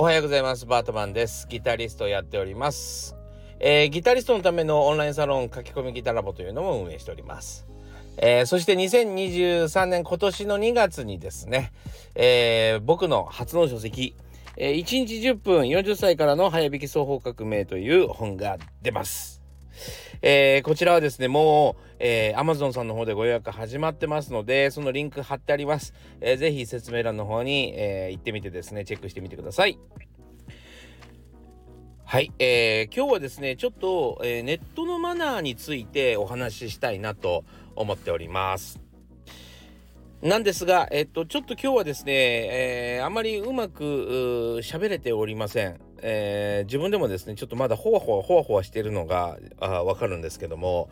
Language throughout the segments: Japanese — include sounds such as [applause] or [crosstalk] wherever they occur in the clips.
おはようございます。バートマンです。ギタリストをやっております。えー、ギタリストのためのオンラインサロン書き込みギタラボというのも運営しております。えー、そして2023年今年の2月にですね、えー、僕の初の書籍、え、1日10分40歳からの早弾き双方革命という本が出ます。えー、こちらはですね、もう、えー、Amazon さんの方でご予約始まってますので、そのリンク貼ってあります。えー、ぜひ説明欄の方に、えー、行ってみてですね、チェックしてみてください。はい、えー、今日はですね、ちょっと、えー、ネットのマナーについてお話ししたいなと思っております。なんですが、えっと、ちょっと今日はですね、えー、あまりうまく喋れておりません。えー、自分でもですね、ちょっとまだほわほわほわほわしてるのがわかるんですけども、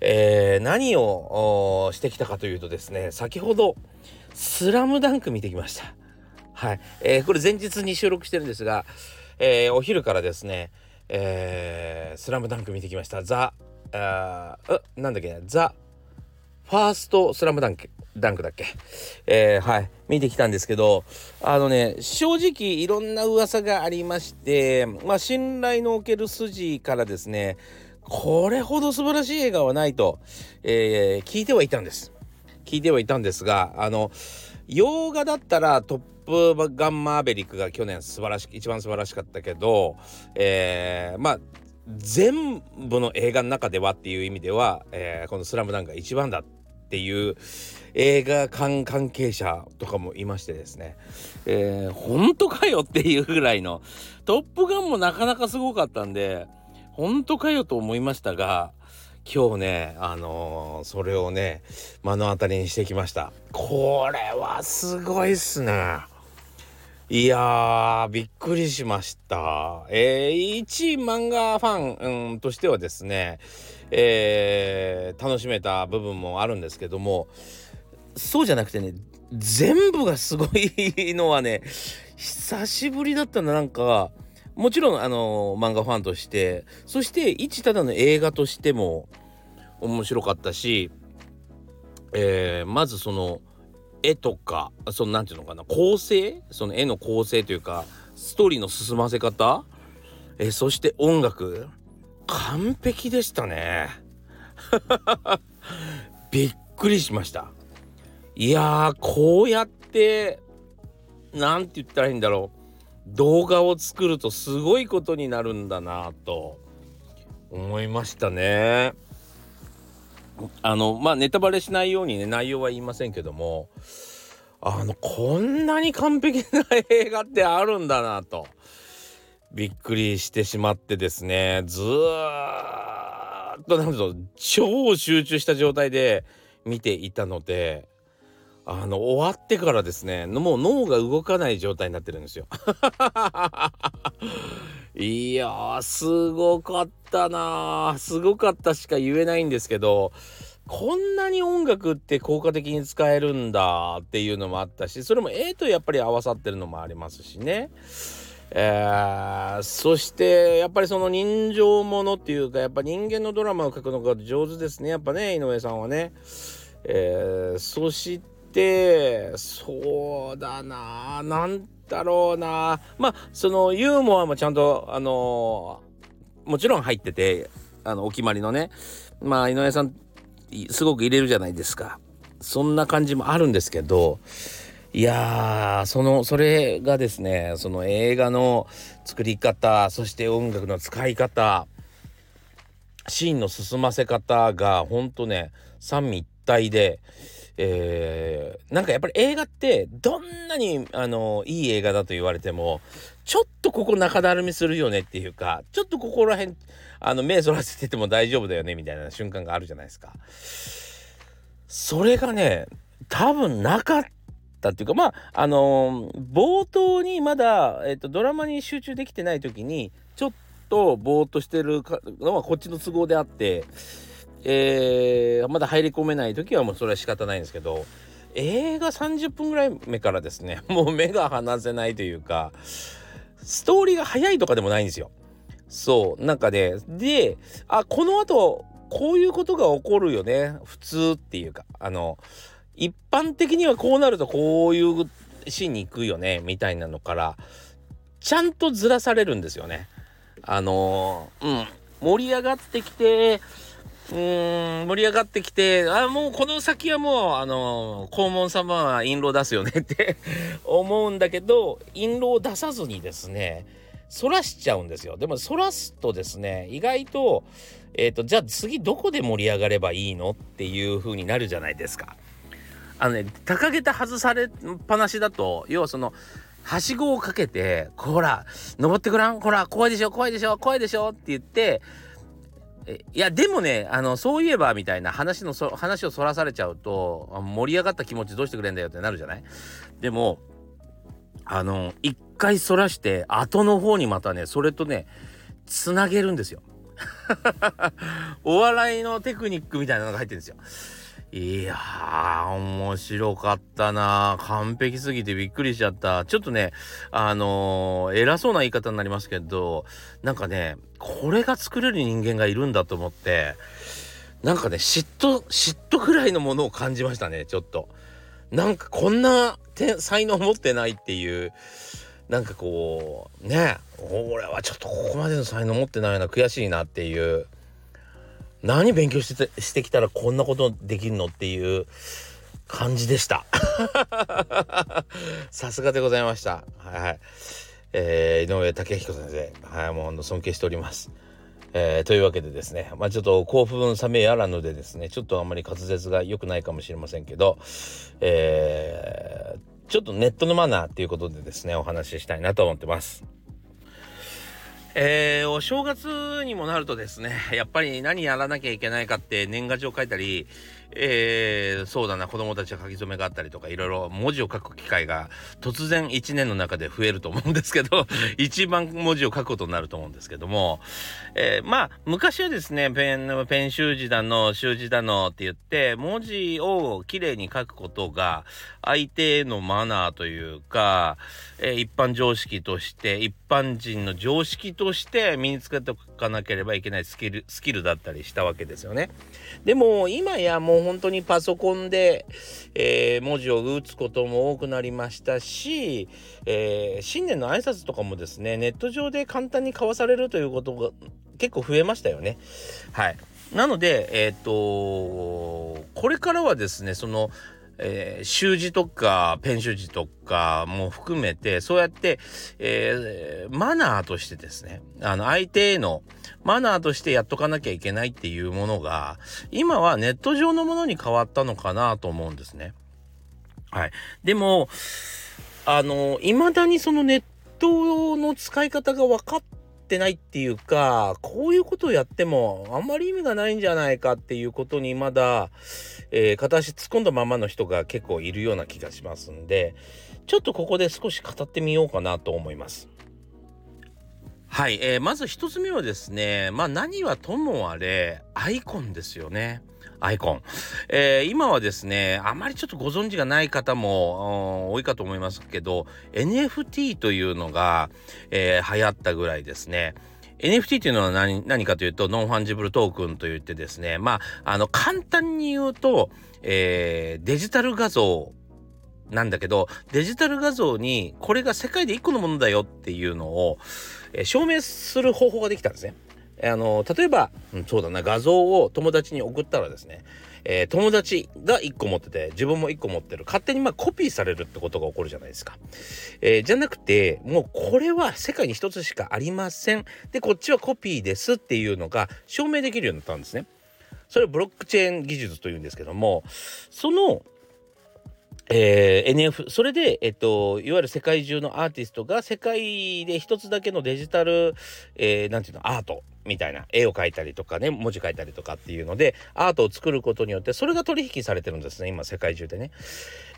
えー、何をしてきたかというとですね、先ほど、スラムダンク見てきました。はい。えー、これ前日に収録してるんですが、えー、お昼からですね、えー、スラムダンク見てきました。ザ、あなんだっけザ・ファーストスラムダンク。ダンクだっけ？えー、はい。見てきたんですけど、あのね、正直いろんな噂がありまして、まあ、信頼のおける筋からですね、これほど素晴らしい映画はないと、えー、聞いてはいたんです。聞いてはいたんですが、あの、洋画だったらトップガンマーベリックが去年素晴らし、一番素晴らしかったけど、えー、まあ、全部の映画の中ではっていう意味では、えー、この「スラムダンクが一番だっっていう映画館関係者とかもいましてですね、えー、本当かよっていうぐらいの「トップガン」もなかなかすごかったんで本当かよと思いましたが今日ねあのー、それをね目の当たりにしてきました。これはすごいっすね。いやーびっくりしました。えー、一漫画ファン、としてはですねえー、楽しめた部分もあるんですけどもそうじゃなくてね全部がすごいのはね久しぶりだったななんか。もちろんあの漫画ファンとしてそして一ただの映画としても面白かったし、えー、まずその絵とかその何て言うのかな構成？その絵の構成というかストーリーの進ませ方、えー、そして音楽？完璧でしたね。[laughs] びっくりしました。いやーこうやって何て言ったらいいんだろう。動画を作るとすごいことになるんだなと思いましたね。あのまあネタバレしないようにね内容は言いませんけどもあのこんなに完璧な映画ってあるんだなと。びっくりしてしまってですねずーっとなんと超集中した状態で見ていたのであの終わってからですねもう脳が動かない状態になってるんですよ。[laughs] いやすごかったなすごかったしか言えないんですけどこんなに音楽って効果的に使えるんだっていうのもあったしそれも絵とやっぱり合わさってるのもありますしね。えー、そしてやっぱりその人情ものっていうかやっぱ人間のドラマを描くのが上手ですね。やっぱね井上さんはね。えー、そしてそうだな。何だろうな。まあそのユーモアもちゃんとあのもちろん入っててあのお決まりのね。まあ井上さんすごく入れるじゃないですか。そんな感じもあるんですけどいやーそのそれがですねその映画の作り方そして音楽の使い方シーンの進ませ方がほんとね三位一体でえー、なんかやっぱり映画ってどんなにあのいい映画だと言われてもちょっとここ中だるみするよねっていうかちょっとここら辺あの目そらせてても大丈夫だよねみたいな瞬間があるじゃないですか。それがね多分なかったっていうかまああのー、冒頭にまだ、えーと、ドラマに集中できてない時にちょっとぼーっとしてるのはこっちの都合であってえー、まだ入り込めない時はもうそれは仕方ないんですけど映画30分ぐらい目からですね [laughs] もう目が離せないというかストーリーが早いとかでもないんですよ。そうなんかねであこのあとこういうことが起こるよね普通っていうかあの一般的にはこうなるとこういうシーンに行くよねみたいなのからちゃんとずらされるんですよね。あの、うん、盛り上がってきて、うーん、盛り上がってきて、あ、もうこの先はもう、あのー、黄門様は印籠出すよねって [laughs] 思うんだけど、印籠を出さずにですね、反らしちゃうんですよ。でも反らすとですね、意外と、えっ、ー、と、じゃあ次どこで盛り上がればいいのっていう風になるじゃないですか。あのね、高げた外されっぱなしだと、要はその、はしごをかけて、ほら、登ってごらん、ほら、怖いでしょ、怖いでしょ、怖いでしょって言って、いや、でもね、あの、そういえば、みたいな話のそ、話をそらされちゃうと、盛り上がった気持ちどうしてくれんだよってなるじゃない？でも、あの、一回そらして、後の方にまたね、それとね、つなげるんですよ。[laughs] お笑いのテクニックみたいなのが入ってるんですよ。いやー、面白かったな完璧すぎてびっくりしちゃった。ちょっとね、あのー、偉そうな言い方になりますけど、なんかね、これが作れる人間がいるんだと思って、なんかね、嫉妬、嫉妬くらいのものを感じましたね、ちょっと。なんかこんな才能持ってないっていう、なんかこう、ね、俺はちょっとここまでの才能持ってないような、悔しいなっていう。何勉強してしてきたらこんなことできるのっていう感じでした。[laughs] さすがでございました。はい。えー、井上武彦先生。はい、もう尊敬しております。えー、というわけでですね、まあちょっと興奮冷めやらぬでですね、ちょっとあんまり滑舌が良くないかもしれませんけど、えー、ちょっとネットのマナーっていうことでですね、お話ししたいなと思ってます。えー、お正月にもなるとですね、やっぱり何やらなきゃいけないかって年賀状書いたり、えー、そうだな、子供たちは書き初めがあったりとか、いろいろ文字を書く機会が突然1年の中で増えると思うんですけど、[laughs] 一番文字を書くことになると思うんですけども、えー、まあ、昔はですね、ペン、ペン習字だの、習字だのって言って、文字をきれいに書くことが、相手へのマナーというか、え、一般常識として、一般般人の常識として身につけておかなければいけないスキル、スキルだったりしたわけですよね。でも、今やもう本当にパソコンで、えー、文字を打つことも多くなりましたし、えー、新年の挨拶とかもですね、ネット上で簡単に交わされるということが結構増えましたよね。はい。なので、えっ、とこれからはですね、その、えー、習字とかペン習字とかも含めてそうやって、えー、マナーとしてですねあの相手へのマナーとしてやっとかなきゃいけないっていうものが今はネット上のものに変わったのかなと思うんですね。はい、でもあの未だにそのネットの使い方が分かってないっていうかこういうことをやってもあんまり意味がないんじゃないかっていうことにまだえー、片足突っ込んだままの人が結構いるような気がしますんでちょっとここで少し語ってみようかなと思います。はい、えー、まず一つ目はですねまあ何はともあれアイコンですよね。アイコン、えー、今はですねあまりちょっとご存知がない方も多いかと思いますけど NFT というのが、えー、流行ったぐらいですね NFT っていうのは何何かというと non-fungible token といってですねまああの簡単に言うと、えー、デジタル画像なんだけどデジタル画像にこれが世界で1個のものだよっていうのを、え、証明する方法ができたんですね。あの例えば、うん、そうだな画像を友達に送ったらですねえー、友達が1個持ってて自分も1個持ってる。勝手にまあコピーされるってことが起こるじゃないですか、えー、じゃなくてもうこれは世界に一つしかありません。でこっちはコピーですっていうのが証明できるようになったんですね。それをブロックチェーン技術というんですけどもそのえー、NF それで、えっと、いわゆる世界中のアーティストが世界で一つだけのデジタル、えー、なんていうのアートみたいな絵を描いたりとかね文字書いたりとかっていうのでアートを作ることによってそれが取引されてるんですね今世界中でね。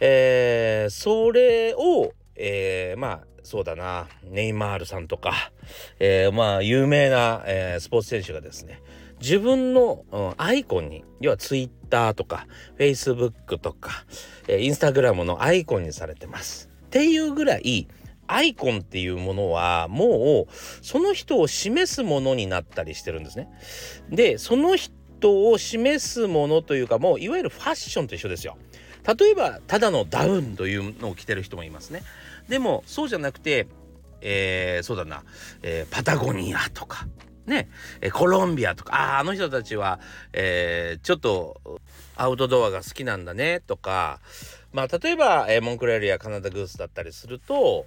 えー、それを、えー、まあそうだなネイマールさんとか、えー、まあ有名な、えー、スポーツ選手がですね自分の、アイコンに要はツイッターとかフェイスブックとか、えー、インスタグラムのアイコンにされてます。っていうぐらいアイコンっていうものはもうその人を示すものになったりしてるんですね。でその人を示すものというかもういわゆるファッションと一緒ですよ。例えばただのダウンというのを着てる人もいますね。でもそうじゃなくてえー、そうだな、えー、パタゴニアとか、ね、えコロンビアとか、ああ、あの人たちは、えー、ちょっとアウトドアが好きなんだね。とか、まあ、例えば、え、モンクレールやカナダグースだったりすると、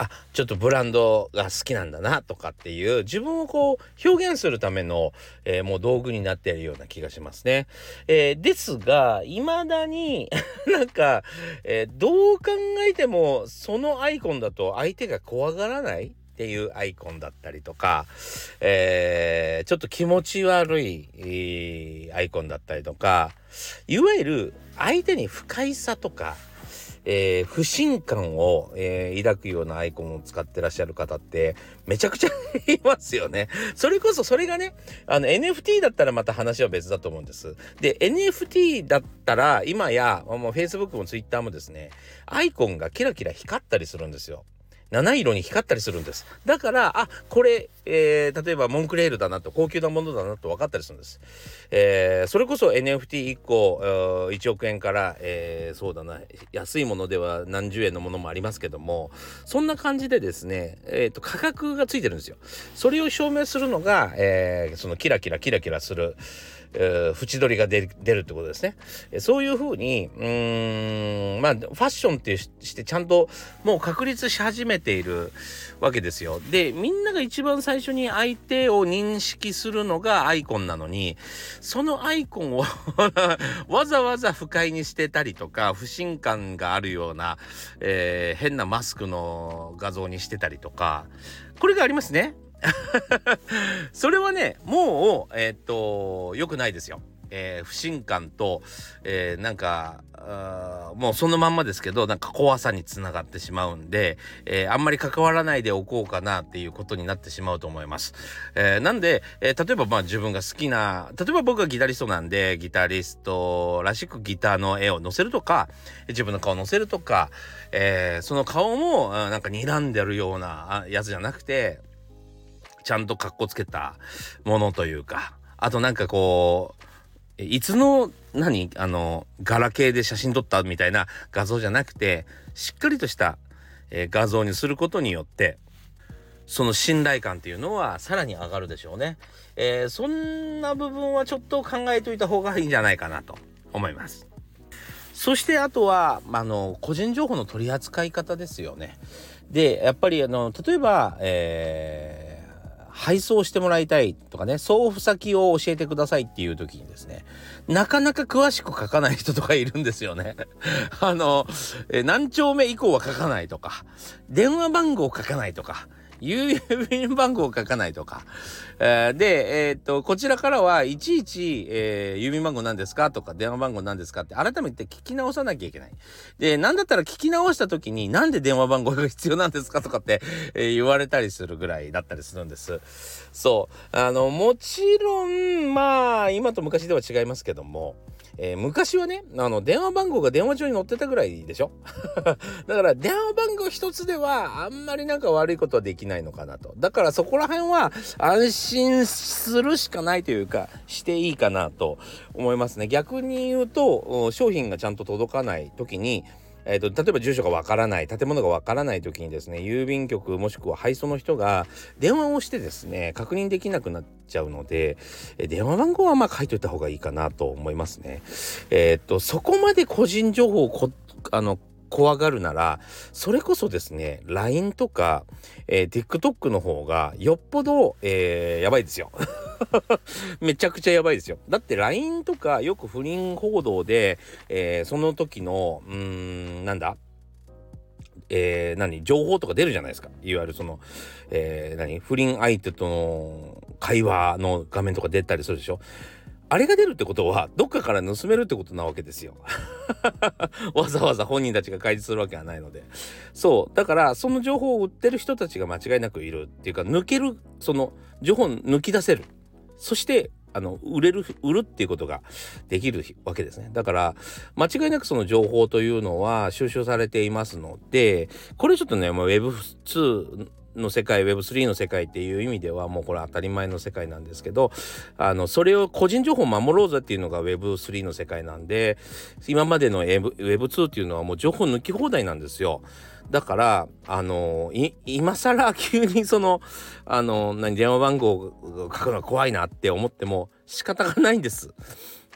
あちょっとブランドが好きなんだな。とかっていう自分をこう表現するための、えー、もう道具になっているような気がしますね。えー、ですが未だに [laughs] なんか、えー、どう考えてもそのアイコンだと相手が怖がらない。っていうアイコンだったりとか、えー、ちょっと気持ち悪い、アイコンだったりとかいわゆる相手に不快さとかえー、不信感を、えー、抱くようなアイコンを使ってらっしゃる方ってめちゃくちゃいますよね。それこそそれがね、あの NFT だったらまた話は別だと思うんです。で、NFT だったら今や、もう Facebook も Twitter もですね、アイコンがキラキラ光ったりするんですよ。七色に光ったりするんです。だから、あ、これ、えー、例えばモンクレールだなと、高級なものだなと分かったりするんです。えー、それこそ NFT1 個、1億円から、えー、そうだな、安いものでは何十円のものもありますけども、そんな感じでですね、えっ、と、価格がついてるんですよ。それを証明するのが、えそのキラキラキラキラする、縁取りが出るってことですね。そういうふうに、うーん、まあ、ファッションってしてちゃんともう確立し始めているわけですよ。で、みんなが一番最初に相手を認識するのがアイコンなのに、そのアイコンを [laughs] わざわざ不快にしてたりとか、不信感があるような、えー、変なマスクの画像にしてたりとか、これがありますね。[laughs] それはねもうえー、っと良くないですよ。えー、不信感と、えー、なんかもうそのまんまですけどなんか怖さにつながってしまうんで、えー、あんまり関わらないでおこうかなっていうことになってしまうと思います。えー、なんで、えー、例えばまあ自分が好きな例えば僕がギタリストなんでギタリストらしくギターの絵を載せるとか自分の顔を載せるとか、えその顔もなんか睨んでるようなやつじゃなくてちゃんとかっこつけたものというか、あとなんかこう、いつの何あの、ガラケーで写真撮ったみたいな画像じゃなくて、しっかりとした、えー、画像にすることによって、その信頼感っていうのはさらに上がるでしょうね。えー、そんな部分はちょっと考えといた方がいいんじゃないかなと思います。そしてあとは、まあの、個人情報の取り扱い方ですよね。で、やっぱりあの、例えば、えー配送してもらいたいとかね、送付先を教えてくださいっていう時にですね、なかなか詳しく書かない人とかいるんですよね。[laughs] あの、え何丁目以降は書かないとか、電話番号書かないとか、郵便番号を書かないとか。えー、で、えー、っと、こちらからはいちいち、えー、郵便番号何ですかとか電話番号何ですかって改めて聞き直さなきゃいけない。で、なんだったら聞き直した時になんで電話番号が必要なんですかとかって、えー、言われたりするぐらいだったりするんです。そう。あの、もちろん、まあ、今と昔では違いますけども、えー、昔はね、あの、電話番号が電話帳に載ってたぐらいでしょ？[laughs] だから、電話番号一つでは、あんまりなんか悪いことはできないのかなと。だから、そこら辺は、安心するしかないというか、していいかなと思いますね。逆に言うと、商品がちゃんと届かない時に、えーと、例えば住所がわからない建物がわからない時にですね郵便局もしくは配送の人が電話をしてですね確認できなくなっちゃうので、え電話番号はまあ書いといた方がいいかなと思いますね。えっ、ー、とそこまで個人情報をこあの怖がるならそれこそですね LINE とか、えー、TikTok の方がよっぽど、えー、やばいですよ。[laughs] めちゃくちゃやばいですよ。だって LINE とかよく不倫報道で、えー、その時の、うーん、なんだえー、何情報とか出るじゃないですか。いわゆるその、えー、何不倫相手との会話の画面とか出たりするでしょ。あれが出るってことは、どっかから盗めるってことなわけですよ。[laughs] わざわざ本人たちが開示するわけはないので。そう。だから、その情報を売ってる人たちが間違いなくいるっていうか、抜ける、その情報抜き出せる。そしてあの売れる売るっていうことができるわけですねだから間違いなくその情報というのは収集されていますのでこれちょっとねもう Web2 の世界 Web3 の世界っていう意味ではもうこれ当たり前の世界なんですけどあのそれを個人情報を守ろうぜっていうのが Web3 の世界なんで今までの Web2 っていうのはもう情報抜き放題なんですよ。だからあの今更急にそのあの何電話番号を書くのは怖いなって思っても仕方がないんです。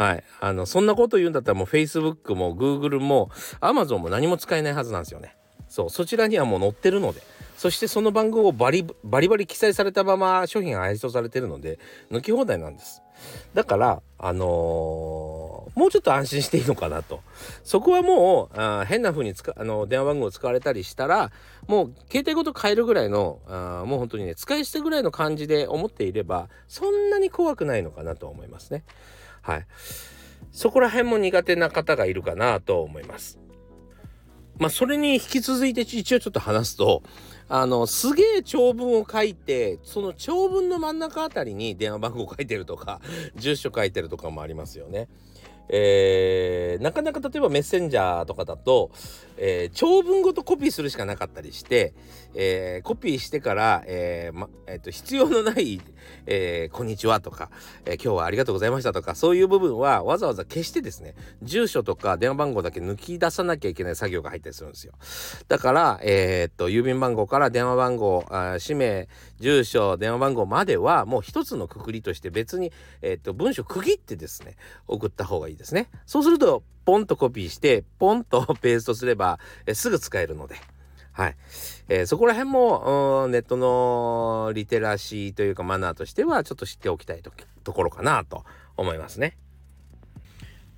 はい。あの、そんなこと言うんだったらもう Facebook も Google も Amazon も何も使えないはずなんですよね。そう、そちらにはもう載ってるので。そしてその番号をバリバリバリ記載されたまま商品が配送されてるので抜き放題なんです。だからあのー、もうちょっと安心していいのかなと。そこはもうあ変な風に使あの電話番号を使われたりしたらもう携帯ごと変えるぐらいのあもう本当にね使い捨てぐらいの感じで思っていればそんなに怖くないのかなと思いますね。はい。そこら辺も苦手な方がいるかなと思います。まあ、それに引き続いて一応ちょっと話すと、あの、すげえ長文を書いて、その長文の真ん中あたりに電話番号書いてるとか、住所書いてるとかもありますよね。えー、なかなか例えばメッセンジャーとかだと、えー、長文ごとコピーするしかなかったりして、えー、コピーしてから、えーまえーと、必要のない、えー、こんにちはとか、えー、今日はありがとうございましたとかそういう部分はわざわざ消してですね住所とか電話番号だけ抜き出さなきゃいけない作業が入ったりするんですよ。だから、えー、っと郵便番号から電話番号あ氏名住所電話番号まではもう一つのくくりとして別に、えー、っと文章区切ってですね送った方がいいです。ですねそうするとポンとコピーしてポンとペーストすれば、えすぐ使えるので。はい。えー、そこら辺も、ネットのリテラシーというかマナーとしてはちょっと知っておきたいとところかなと思いますね。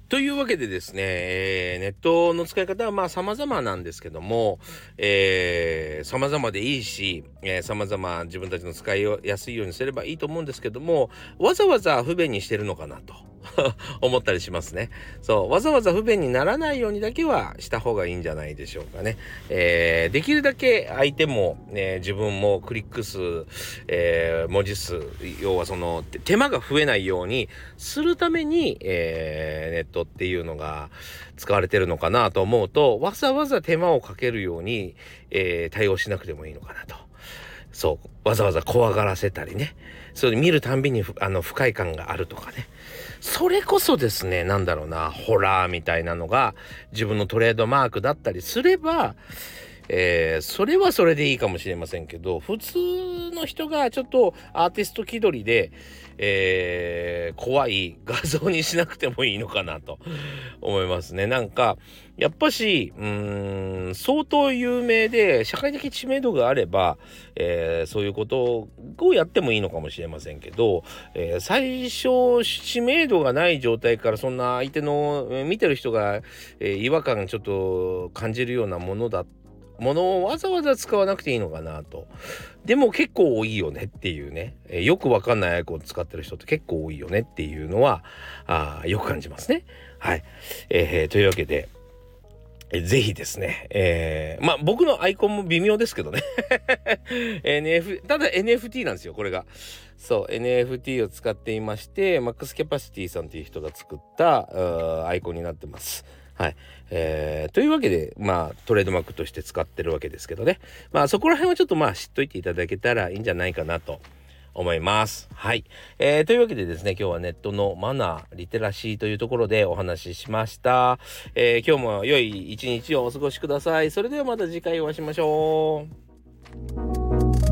というわけでですね、えー、ネットの使い方はまあ様々なんですけども、えー、様々でいいし、えー、様々自分たちの使いやすいようにすればいいと思うんですけども、わざわざ不便にしてるのかなと。[laughs] 思ったりしますね。そう、わざわざ不便にならないようにだけはした方がいいんじゃないでしょうかね。えー、できるだけ相手も、ね、自分もクリック数、えー、文字数、要はその手間が増えないようにするために、えー、ネットっていうのが使われてるのかなと思うと、わざわざ手間をかけるように、え対応しなくてもいいのかなと。そう、わざわざ怖がらせたりね。それ見るたんびにあの不快感があるとかね。それこそですね、なんだろうな、ホラーみたいなのが自分のトレードマークだったりすれば、えー、それはそれでいいかもしれませんけど、普通の人がちょっとアーティスト気取りで、えー、怖い画像にしなくてもいいのかなと思いますね。なんか、やっぱし、うーん、相当有名で社会的知名度があれば、えー、そういうことをやってもいいのかもしれませんけど、えー、最初知名度がない状態からそんな相手の見てる人が、え、違和感ちょっと感じるようなものだったものをわざわざ使わなくていいのかなと。でも結構多いよねっていうね、えー、よくわかんないアイコン使ってる人って結構多いよねっていうのは、あよく感じますね。はい。えー、というわけで、えぜひですね、えー、まあ僕のアイコンも微妙ですけどね [laughs] NF、ただ NFT なんですよ、これが。そう、NFT を使っていまして、マックスキャパシティさんっていう人が作ったアイコンになってます。はい。えー、というわけで、まあ、トレードマークとして使ってるわけですけどね。まあ、そこら辺はちょっとまあ、知っといていただけたらいいんじゃないかなと思います。はい。えー、というわけでですね、今日はネットのマナー、リテラシーというところでお話ししました。えー、今日も良い一日をお過ごしください。それではまた次回お会いしましょう。